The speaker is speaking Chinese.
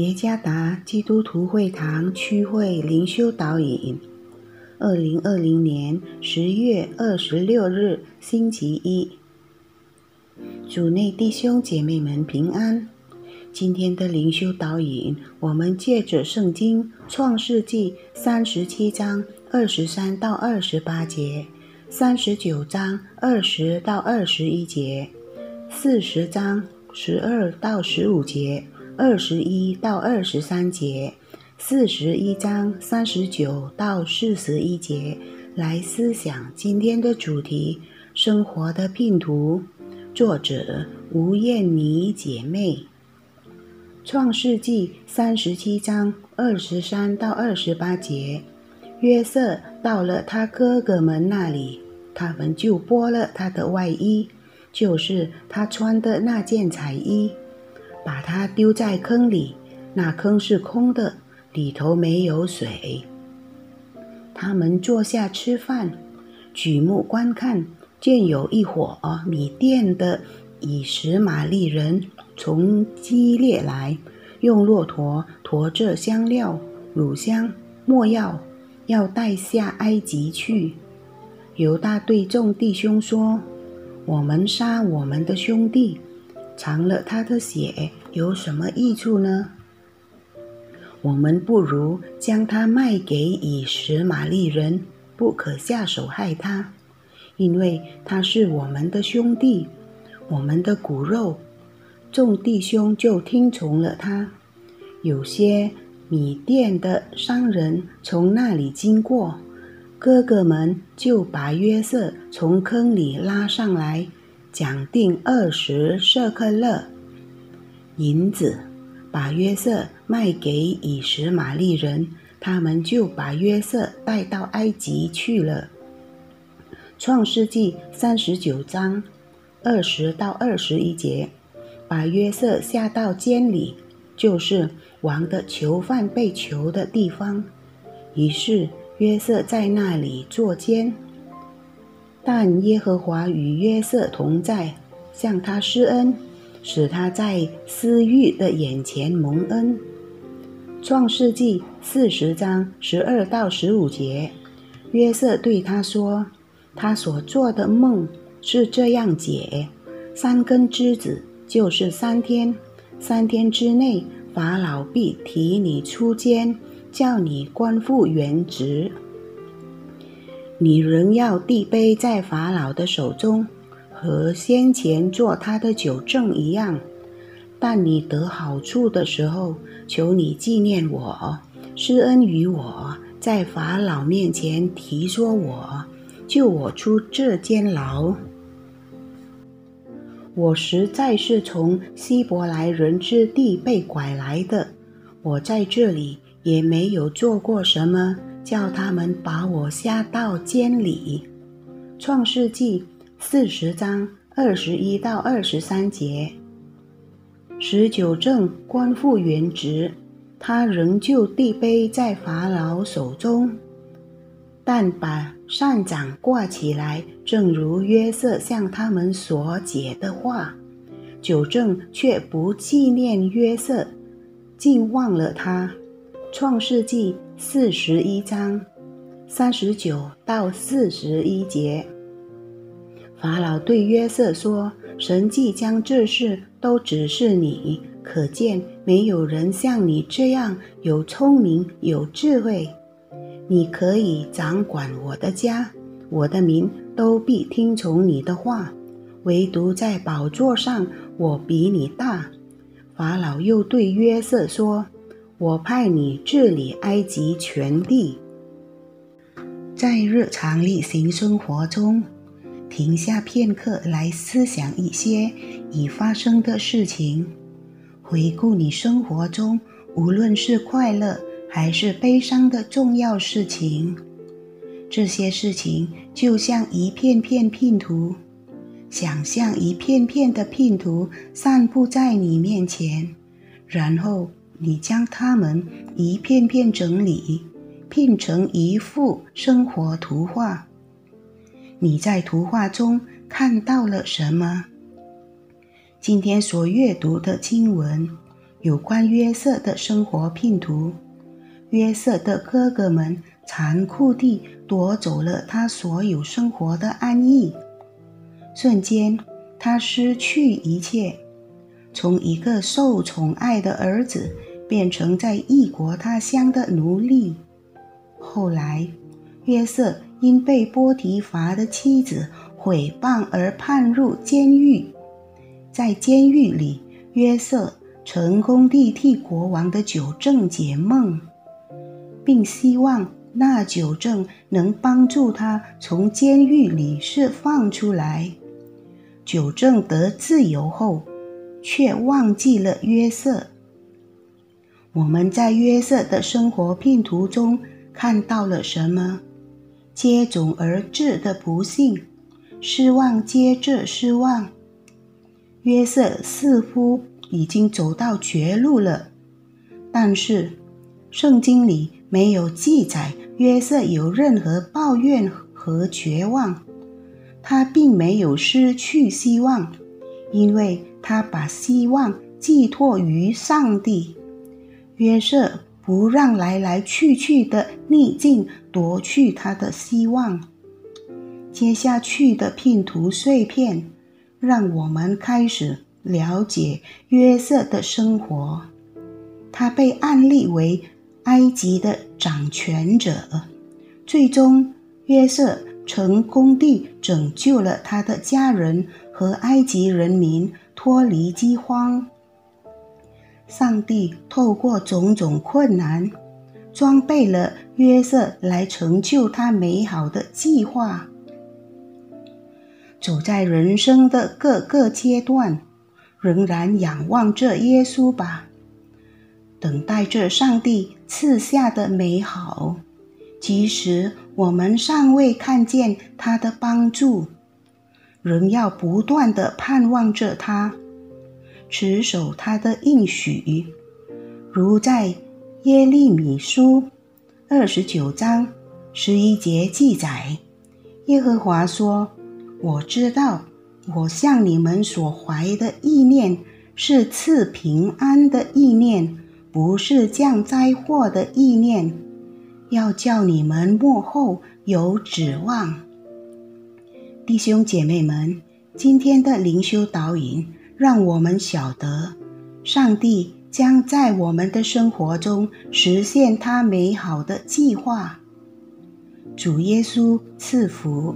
耶加达基督徒会堂区会灵修导引，二零二零年十月二十六日星期一，主内弟兄姐妹们平安。今天的灵修导引，我们借着圣经创世纪三十七章二十三到二十八节，三十九章二十到二十一节，四十章十二到十五节。二十一到二十三节，四十一章三十九到四十一节，来思想今天的主题：生活的拼图。作者吴艳妮姐妹。创世纪三十七章二十三到二十八节，约瑟到了他哥哥们那里，他们就剥了他的外衣，就是他穿的那件彩衣。把它丢在坑里，那坑是空的，里头没有水。他们坐下吃饭，举目观看，见有一伙米店的以实玛利人从基列来，用骆驼驮着香料、乳香、没药，要带下埃及去。犹大对众弟兄说：“我们杀我们的兄弟。”尝了他的血有什么益处呢？我们不如将他卖给以实玛利人，不可下手害他，因为他是我们的兄弟，我们的骨肉。众弟兄就听从了他。有些米店的商人从那里经过，哥哥们就把约瑟从坑里拉上来。讲定二十舍克勒银子，把约瑟卖给以实玛利人，他们就把约瑟带到埃及去了。创世纪三十九章二十到二十一节，把约瑟下到监里，就是王的囚犯被囚的地方。于是约瑟在那里坐监。但耶和华与约瑟同在，向他施恩，使他在私欲的眼前蒙恩。创世纪四十章十二到十五节，约瑟对他说：“他所做的梦是这样解：三根枝子就是三天，三天之内法老必提你出监，叫你官复原职。”你仍要递杯在法老的手中，和先前做他的酒证一样。但你得好处的时候，求你纪念我，施恩于我，在法老面前提说我，救我出这监牢。我实在是从希伯来人之地被拐来的，我在这里也没有做过什么。叫他们把我下到监里，《创世纪》四十章二十一到二十三节。十九正官复原职，他仍旧递杯在法老手中，但把善长挂起来，正如约瑟向他们所解的话。九正却不纪念约瑟，竟忘了他。创世纪四十一章三十九到四十一节，法老对约瑟说：“神即将这事都指示你，可见没有人像你这样有聪明有智慧。你可以掌管我的家，我的民都必听从你的话。唯独在宝座上，我比你大。”法老又对约瑟说。我派你治理埃及全地，在日常例行生活中，停下片刻来思想一些已发生的事情，回顾你生活中无论是快乐还是悲伤的重要事情。这些事情就像一片片拼图，想象一片片的拼图散布在你面前，然后。你将它们一片片整理，拼成一幅生活图画。你在图画中看到了什么？今天所阅读的经文，有关约瑟的生活拼图。约瑟的哥哥们残酷地夺走了他所有生活的安逸，瞬间他失去一切，从一个受宠爱的儿子变成在异国他乡的奴隶。后来，约瑟因被波提乏的妻子毁谤而判入监狱，在监狱里，约瑟成功地替国王的酒政解梦。并希望那酒证能帮助他从监狱里释放出来。酒证得自由后，却忘记了约瑟。我们在约瑟的生活拼图中看到了什么？接踵而至的不幸，失望接着失望。约瑟似乎已经走到绝路了，但是圣经里。没有记载约瑟有任何抱怨和绝望，他并没有失去希望，因为他把希望寄托于上帝。约瑟不让来来去去的逆境夺去他的希望。接下去的拼图碎片，让我们开始了解约瑟的生活。他被案例为。埃及的掌权者，最终约瑟成功地拯救了他的家人和埃及人民脱离饥荒。上帝透过种种困难，装备了约瑟来成就他美好的计划。走在人生的各个阶段，仍然仰望着耶稣吧。等待着上帝赐下的美好，即使我们尚未看见他的帮助，仍要不断的盼望着他，持守他的应许。如在耶利米书二十九章十一节记载，耶和华说：“我知道，我向你们所怀的意念是赐平安的意念。”不是降灾祸的意念，要叫你们幕后有指望。弟兄姐妹们，今天的灵修导引让我们晓得，上帝将在我们的生活中实现他美好的计划。主耶稣赐福。